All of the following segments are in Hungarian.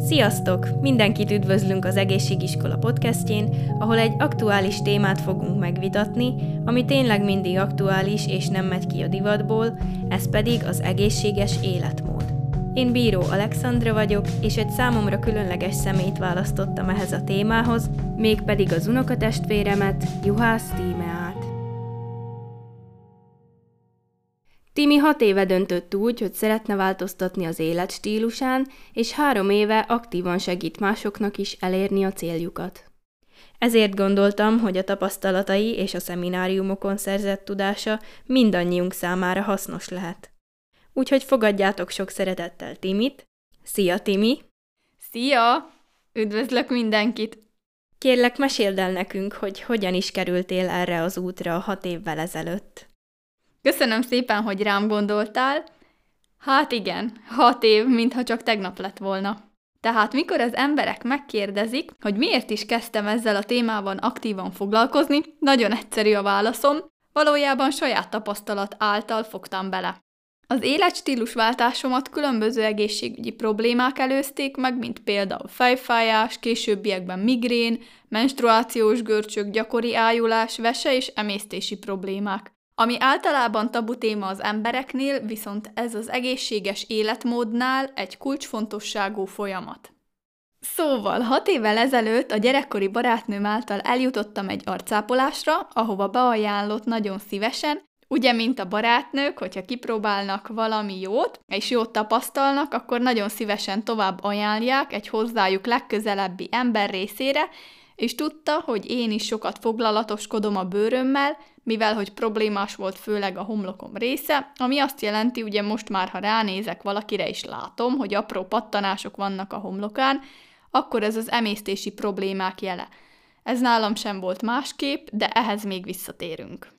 Sziasztok! Mindenkit üdvözlünk az Egészségiskola podcastjén, ahol egy aktuális témát fogunk megvitatni, ami tényleg mindig aktuális és nem megy ki a divatból, ez pedig az egészséges életmód. Én Bíró Alexandra vagyok, és egy számomra különleges szemét választottam ehhez a témához, mégpedig az unokatestvéremet, Juhász Tímeát. Timi hat éve döntött úgy, hogy szeretne változtatni az életstílusán, és három éve aktívan segít másoknak is elérni a céljukat. Ezért gondoltam, hogy a tapasztalatai és a szemináriumokon szerzett tudása mindannyiunk számára hasznos lehet. Úgyhogy fogadjátok sok szeretettel Timit. Szia, Timi! Szia! Üdvözlök mindenkit! Kérlek, meséld el nekünk, hogy hogyan is kerültél erre az útra hat évvel ezelőtt. Köszönöm szépen, hogy rám gondoltál. Hát igen, hat év, mintha csak tegnap lett volna. Tehát mikor az emberek megkérdezik, hogy miért is kezdtem ezzel a témában aktívan foglalkozni, nagyon egyszerű a válaszom, valójában saját tapasztalat által fogtam bele. Az életstílusváltásomat különböző egészségügyi problémák előzték meg, mint például fejfájás, későbbiekben migrén, menstruációs görcsök, gyakori ájulás, vese és emésztési problémák. Ami általában tabu téma az embereknél, viszont ez az egészséges életmódnál egy kulcsfontosságú folyamat. Szóval, hat évvel ezelőtt a gyerekkori barátnőm által eljutottam egy arcápolásra, ahova beajánlott nagyon szívesen, ugye, mint a barátnők, hogyha kipróbálnak valami jót, és jót tapasztalnak, akkor nagyon szívesen tovább ajánlják egy hozzájuk legközelebbi ember részére, és tudta, hogy én is sokat foglalatoskodom a bőrömmel, mivel hogy problémás volt főleg a homlokom része, ami azt jelenti, ugye most már, ha ránézek valakire is látom, hogy apró pattanások vannak a homlokán, akkor ez az emésztési problémák jele. Ez nálam sem volt másképp, de ehhez még visszatérünk.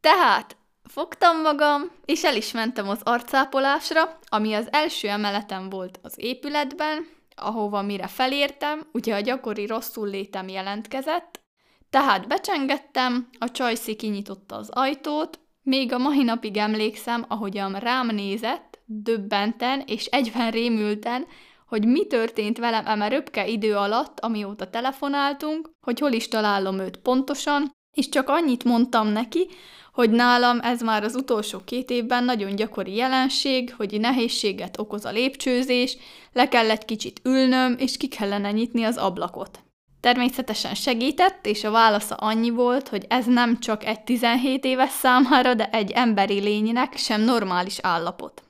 Tehát fogtam magam, és el is mentem az arcápolásra, ami az első emeleten volt az épületben, ahova mire felértem, ugye a gyakori rosszul létem jelentkezett, tehát becsengettem, a csajszi kinyitotta az ajtót, még a mai napig emlékszem, ahogyan rám nézett, döbbenten és egyben rémülten, hogy mi történt velem eme röpke idő alatt, amióta telefonáltunk, hogy hol is találom őt pontosan, és csak annyit mondtam neki, hogy nálam ez már az utolsó két évben nagyon gyakori jelenség, hogy nehézséget okoz a lépcsőzés, le kell egy kicsit ülnöm, és ki kellene nyitni az ablakot. Természetesen segített, és a válasza annyi volt, hogy ez nem csak egy 17 éves számára, de egy emberi lénynek sem normális állapot.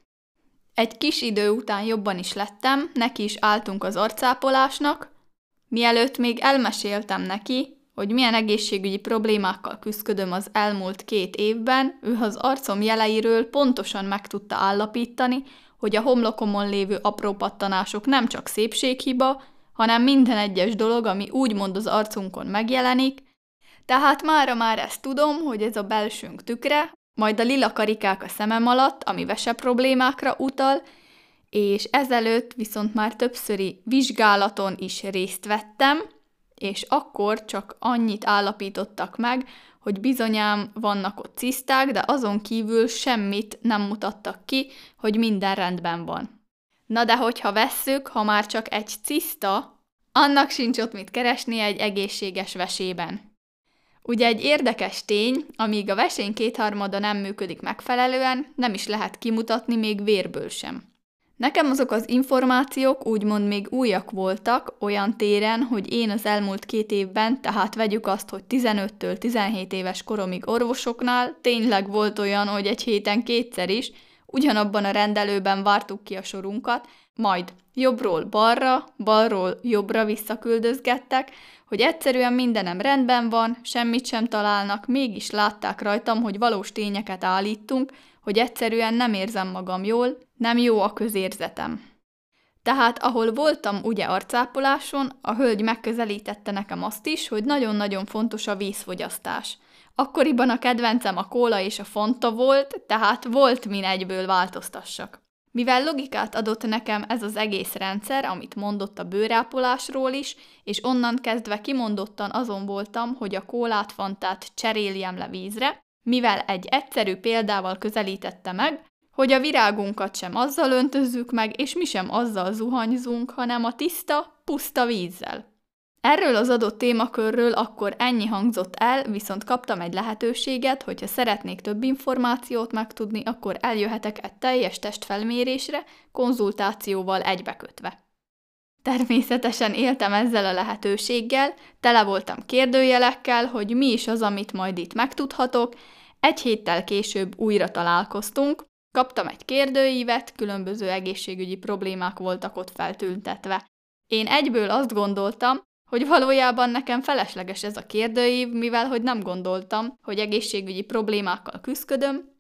Egy kis idő után jobban is lettem, neki is álltunk az arcápolásnak, mielőtt még elmeséltem neki, hogy milyen egészségügyi problémákkal küzdködöm az elmúlt két évben, ő az arcom jeleiről pontosan meg tudta állapítani, hogy a homlokomon lévő apró pattanások nem csak szépséghiba, hanem minden egyes dolog, ami úgymond az arcunkon megjelenik, tehát mára már ezt tudom, hogy ez a belsőnk tükre, majd a lila karikák a szemem alatt, ami vese problémákra utal, és ezelőtt viszont már többszöri vizsgálaton is részt vettem, és akkor csak annyit állapítottak meg, hogy bizonyám vannak ott ciszták, de azon kívül semmit nem mutattak ki, hogy minden rendben van. Na de hogyha vesszük, ha már csak egy ciszta, annak sincs ott mit keresni egy egészséges vesében. Ugye egy érdekes tény, amíg a vesén kétharmada nem működik megfelelően, nem is lehet kimutatni még vérből sem. Nekem azok az információk úgymond még újak voltak olyan téren, hogy én az elmúlt két évben, tehát vegyük azt, hogy 15-től 17 éves koromig orvosoknál, tényleg volt olyan, hogy egy héten kétszer is, ugyanabban a rendelőben vártuk ki a sorunkat, majd jobbról balra, balról jobbra visszaküldözgettek, hogy egyszerűen mindenem rendben van, semmit sem találnak, mégis látták rajtam, hogy valós tényeket állítunk, hogy egyszerűen nem érzem magam jól, nem jó a közérzetem. Tehát ahol voltam ugye arcápoláson, a hölgy megközelítette nekem azt is, hogy nagyon-nagyon fontos a vízfogyasztás. Akkoriban a kedvencem a kóla és a fonta volt, tehát volt min egyből változtassak. Mivel logikát adott nekem ez az egész rendszer, amit mondott a bőrápolásról is, és onnan kezdve kimondottan azon voltam, hogy a kólát fantát cseréljem le vízre, mivel egy egyszerű példával közelítette meg, hogy a virágunkat sem azzal öntözzük meg, és mi sem azzal zuhanyzunk, hanem a tiszta, puszta vízzel. Erről az adott témakörről akkor ennyi hangzott el, viszont kaptam egy lehetőséget, hogyha szeretnék több információt megtudni, akkor eljöhetek egy teljes testfelmérésre, konzultációval egybekötve. Természetesen éltem ezzel a lehetőséggel, tele voltam kérdőjelekkel, hogy mi is az, amit majd itt megtudhatok. Egy héttel később újra találkoztunk, kaptam egy kérdőívet, különböző egészségügyi problémák voltak ott feltüntetve. Én egyből azt gondoltam, hogy valójában nekem felesleges ez a kérdőív, mivel hogy nem gondoltam, hogy egészségügyi problémákkal küzdködöm.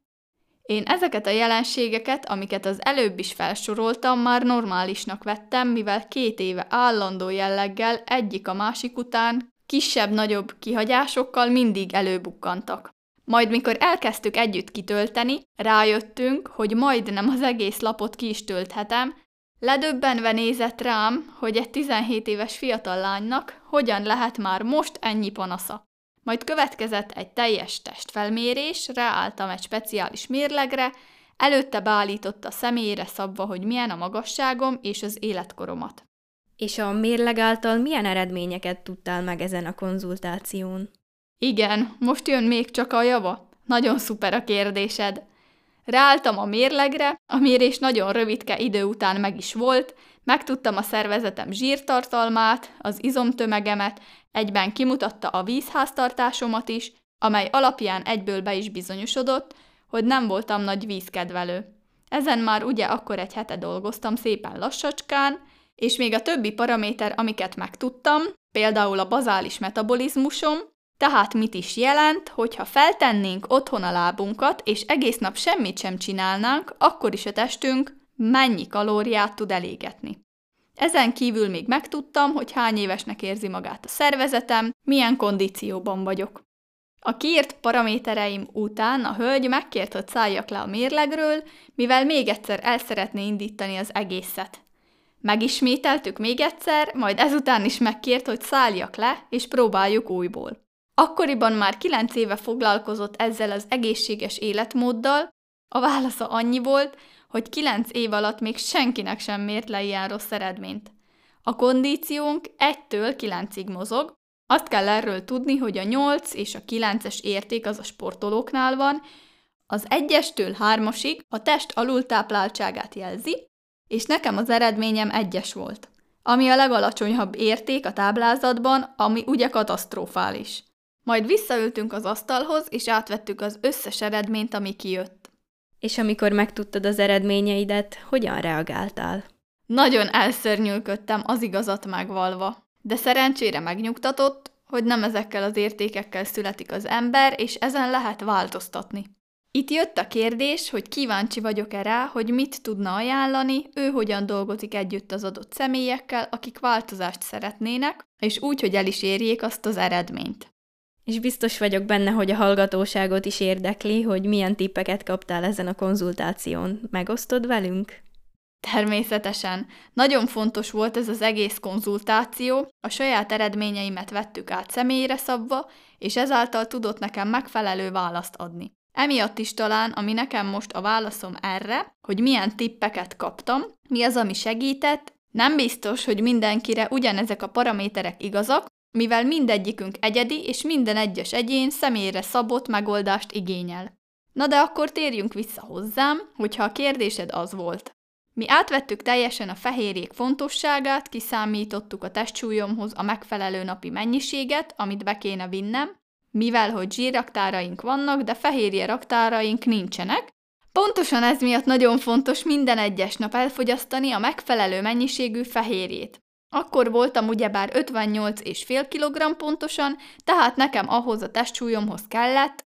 Én ezeket a jelenségeket, amiket az előbb is felsoroltam, már normálisnak vettem, mivel két éve állandó jelleggel egyik a másik után kisebb-nagyobb kihagyásokkal mindig előbukkantak. Majd mikor elkezdtük együtt kitölteni, rájöttünk, hogy majdnem az egész lapot ki is tölthetem, Ledöbbenve nézett rám, hogy egy 17 éves fiatal lánynak hogyan lehet már most ennyi panasza. Majd következett egy teljes testfelmérés, ráálltam egy speciális mérlegre, előtte beállította személyre szabva, hogy milyen a magasságom és az életkoromat. És a mérleg által milyen eredményeket tudtál meg ezen a konzultáción? Igen, most jön még csak a java. Nagyon szuper a kérdésed. Ráálltam a mérlegre, a mérés nagyon rövidke idő után meg is volt, megtudtam a szervezetem zsírtartalmát, az izomtömegemet, egyben kimutatta a vízháztartásomat is, amely alapján egyből be is bizonyosodott, hogy nem voltam nagy vízkedvelő. Ezen már ugye akkor egy hete dolgoztam szépen lassacskán, és még a többi paraméter, amiket megtudtam, például a bazális metabolizmusom, tehát mit is jelent, hogy ha feltennénk otthon a lábunkat, és egész nap semmit sem csinálnánk, akkor is a testünk mennyi kalóriát tud elégetni. Ezen kívül még megtudtam, hogy hány évesnek érzi magát a szervezetem, milyen kondícióban vagyok. A kiírt paramétereim után a hölgy megkért, hogy szálljak le a mérlegről, mivel még egyszer el szeretné indítani az egészet. Megismételtük még egyszer, majd ezután is megkért, hogy szálljak le, és próbáljuk újból. Akkoriban már kilenc éve foglalkozott ezzel az egészséges életmóddal, a válasza annyi volt, hogy kilenc év alatt még senkinek sem mért le ilyen rossz eredményt. A kondíciónk 1-től 9-ig mozog, azt kell erről tudni, hogy a 8 és a 9-es érték az a sportolóknál van, az 1-estől 3-asig a test alultápláltságát jelzi, és nekem az eredményem 1-es volt, ami a legalacsonyabb érték a táblázatban, ami ugye katasztrofális. Majd visszaültünk az asztalhoz, és átvettük az összes eredményt, ami kijött. És amikor megtudtad az eredményeidet, hogyan reagáltál? Nagyon elszörnyülködtem, az igazat megvalva. De szerencsére megnyugtatott, hogy nem ezekkel az értékekkel születik az ember, és ezen lehet változtatni. Itt jött a kérdés, hogy kíváncsi vagyok-e rá, hogy mit tudna ajánlani, ő hogyan dolgozik együtt az adott személyekkel, akik változást szeretnének, és úgy, hogy el is érjék azt az eredményt. És biztos vagyok benne, hogy a hallgatóságot is érdekli, hogy milyen tippeket kaptál ezen a konzultáción. Megosztod velünk? Természetesen. Nagyon fontos volt ez az egész konzultáció, a saját eredményeimet vettük át személyre szabva, és ezáltal tudott nekem megfelelő választ adni. Emiatt is talán, ami nekem most a válaszom erre, hogy milyen tippeket kaptam, mi az, ami segített, nem biztos, hogy mindenkire ugyanezek a paraméterek igazak, mivel mindegyikünk egyedi, és minden egyes egyén személyre szabott megoldást igényel. Na de akkor térjünk vissza hozzám, hogyha a kérdésed az volt. Mi átvettük teljesen a fehérjék fontosságát, kiszámítottuk a testsúlyomhoz a megfelelő napi mennyiséget, amit be kéne vinnem, mivel hogy zsírraktáraink vannak, de fehérje raktáraink nincsenek, Pontosan ez miatt nagyon fontos minden egyes nap elfogyasztani a megfelelő mennyiségű fehérjét. Akkor voltam ugyebár 58,5 kg pontosan, tehát nekem ahhoz a testsúlyomhoz kellett.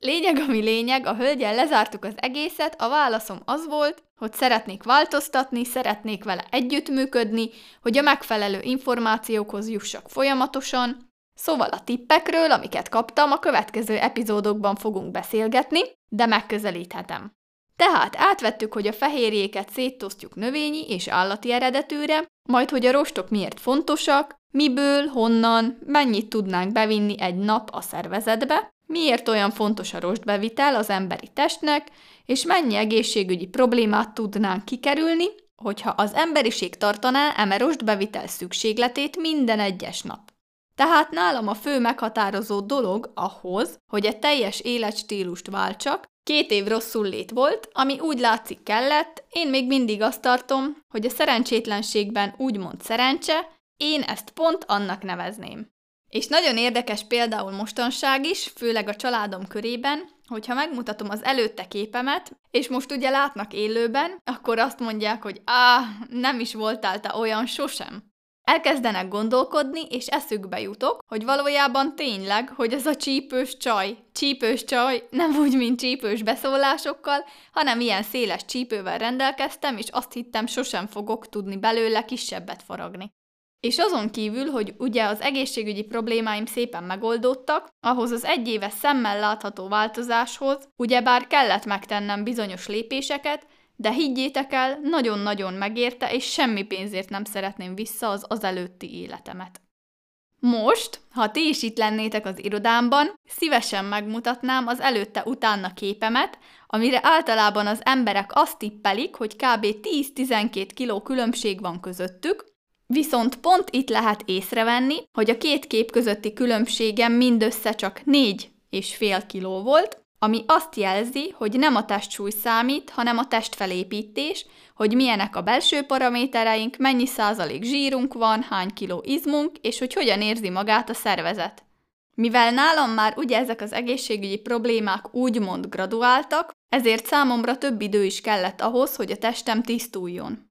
Lényeg, ami lényeg, a hölgyel lezártuk az egészet, a válaszom az volt, hogy szeretnék változtatni, szeretnék vele együttműködni, hogy a megfelelő információkhoz jussak folyamatosan. Szóval a tippekről, amiket kaptam, a következő epizódokban fogunk beszélgetni, de megközelíthetem. Tehát átvettük, hogy a fehérjéket szétosztjuk növényi és állati eredetűre, majd hogy a rostok miért fontosak, miből, honnan, mennyit tudnánk bevinni egy nap a szervezetbe, miért olyan fontos a rostbevitel az emberi testnek, és mennyi egészségügyi problémát tudnánk kikerülni, hogyha az emberiség tartaná eme bevitel szükségletét minden egyes nap. Tehát nálam a fő meghatározó dolog ahhoz, hogy egy teljes életstílust váltsak, két év rosszul lét volt, ami úgy látszik kellett, én még mindig azt tartom, hogy a szerencsétlenségben úgymond szerencse, én ezt pont annak nevezném. És nagyon érdekes például mostanság is, főleg a családom körében, hogyha megmutatom az előtte képemet, és most ugye látnak élőben, akkor azt mondják, hogy á, nem is voltál te olyan sosem. Elkezdenek gondolkodni, és eszükbe jutok, hogy valójában tényleg, hogy ez a csípős csaj, csípős csaj, nem úgy, mint csípős beszólásokkal, hanem ilyen széles csípővel rendelkeztem, és azt hittem, sosem fogok tudni belőle kisebbet faragni. És azon kívül, hogy ugye az egészségügyi problémáim szépen megoldódtak, ahhoz az egyéves szemmel látható változáshoz ugyebár kellett megtennem bizonyos lépéseket, de higgyétek el, nagyon-nagyon megérte, és semmi pénzért nem szeretném vissza az azelőtti életemet. Most, ha ti is itt lennétek az irodámban, szívesen megmutatnám az előtte-utána képemet, amire általában az emberek azt tippelik, hogy kb. 10-12 kiló különbség van közöttük, Viszont pont itt lehet észrevenni, hogy a két kép közötti különbségem mindössze csak 4 és fél kiló volt, ami azt jelzi, hogy nem a testsúly számít, hanem a testfelépítés, hogy milyenek a belső paramétereink, mennyi százalék zsírunk van, hány kiló izmunk, és hogy hogyan érzi magát a szervezet. Mivel nálam már ugye ezek az egészségügyi problémák úgymond graduáltak, ezért számomra több idő is kellett ahhoz, hogy a testem tisztuljon.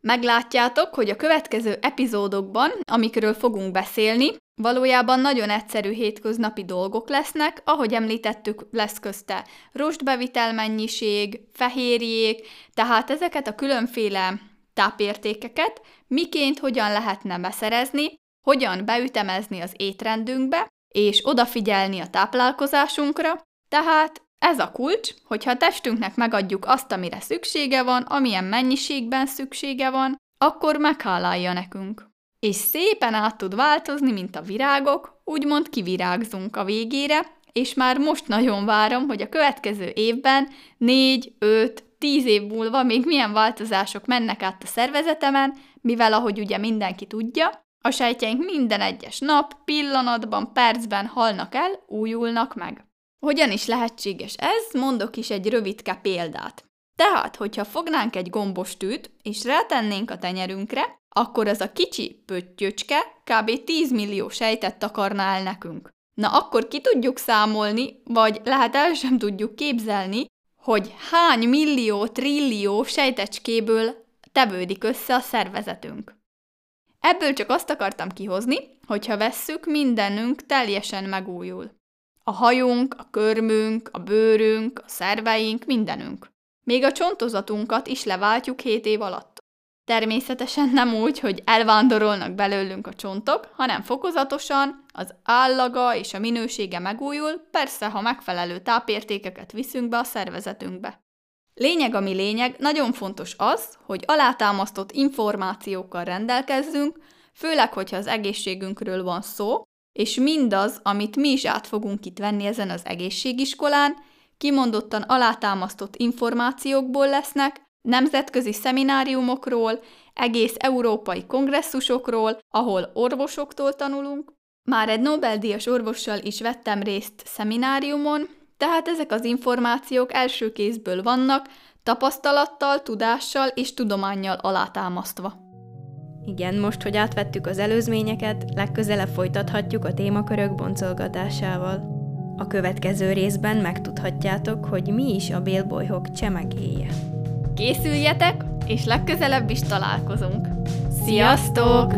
Meglátjátok, hogy a következő epizódokban, amikről fogunk beszélni, valójában nagyon egyszerű hétköznapi dolgok lesznek, ahogy említettük, lesz közte rostbevitel mennyiség, fehérjék, tehát ezeket a különféle tápértékeket miként hogyan lehetne beszerezni, hogyan beütemezni az étrendünkbe, és odafigyelni a táplálkozásunkra, tehát ez a kulcs, hogyha a testünknek megadjuk azt, amire szüksége van, amilyen mennyiségben szüksége van, akkor meghálálja nekünk. És szépen át tud változni, mint a virágok, úgymond kivirágzunk a végére, és már most nagyon várom, hogy a következő évben 4, 5, 10 év múlva még milyen változások mennek át a szervezetemen, mivel ahogy ugye mindenki tudja, a sejtjeink minden egyes nap, pillanatban, percben halnak el, újulnak meg. Hogyan is lehetséges ez? Mondok is egy rövidke példát. Tehát, hogyha fognánk egy gombos tűt, és rátennénk a tenyerünkre, akkor az a kicsi pöttyöcske kb. 10 millió sejtet takarná el nekünk. Na akkor ki tudjuk számolni, vagy lehet el sem tudjuk képzelni, hogy hány millió, trillió sejtecskéből tevődik össze a szervezetünk. Ebből csak azt akartam kihozni, hogyha vesszük, mindenünk teljesen megújul. A hajunk, a körmünk, a bőrünk, a szerveink, mindenünk. Még a csontozatunkat is leváltjuk 7 év alatt. Természetesen nem úgy, hogy elvándorolnak belőlünk a csontok, hanem fokozatosan az állaga és a minősége megújul, persze, ha megfelelő tápértékeket viszünk be a szervezetünkbe. Lényeg, ami lényeg, nagyon fontos az, hogy alátámasztott információkkal rendelkezzünk, főleg, hogyha az egészségünkről van szó, és mindaz, amit mi is át fogunk itt venni ezen az egészségiskolán, kimondottan alátámasztott információkból lesznek, nemzetközi szemináriumokról, egész európai kongresszusokról, ahol orvosoktól tanulunk. Már egy Nobel-díjas orvossal is vettem részt szemináriumon, tehát ezek az információk első kézből vannak, tapasztalattal, tudással és tudományjal alátámasztva. Igen, most, hogy átvettük az előzményeket, legközelebb folytathatjuk a témakörök boncolgatásával. A következő részben megtudhatjátok, hogy mi is a bélbolyhok csemegéje. Készüljetek, és legközelebb is találkozunk. Sziasztok!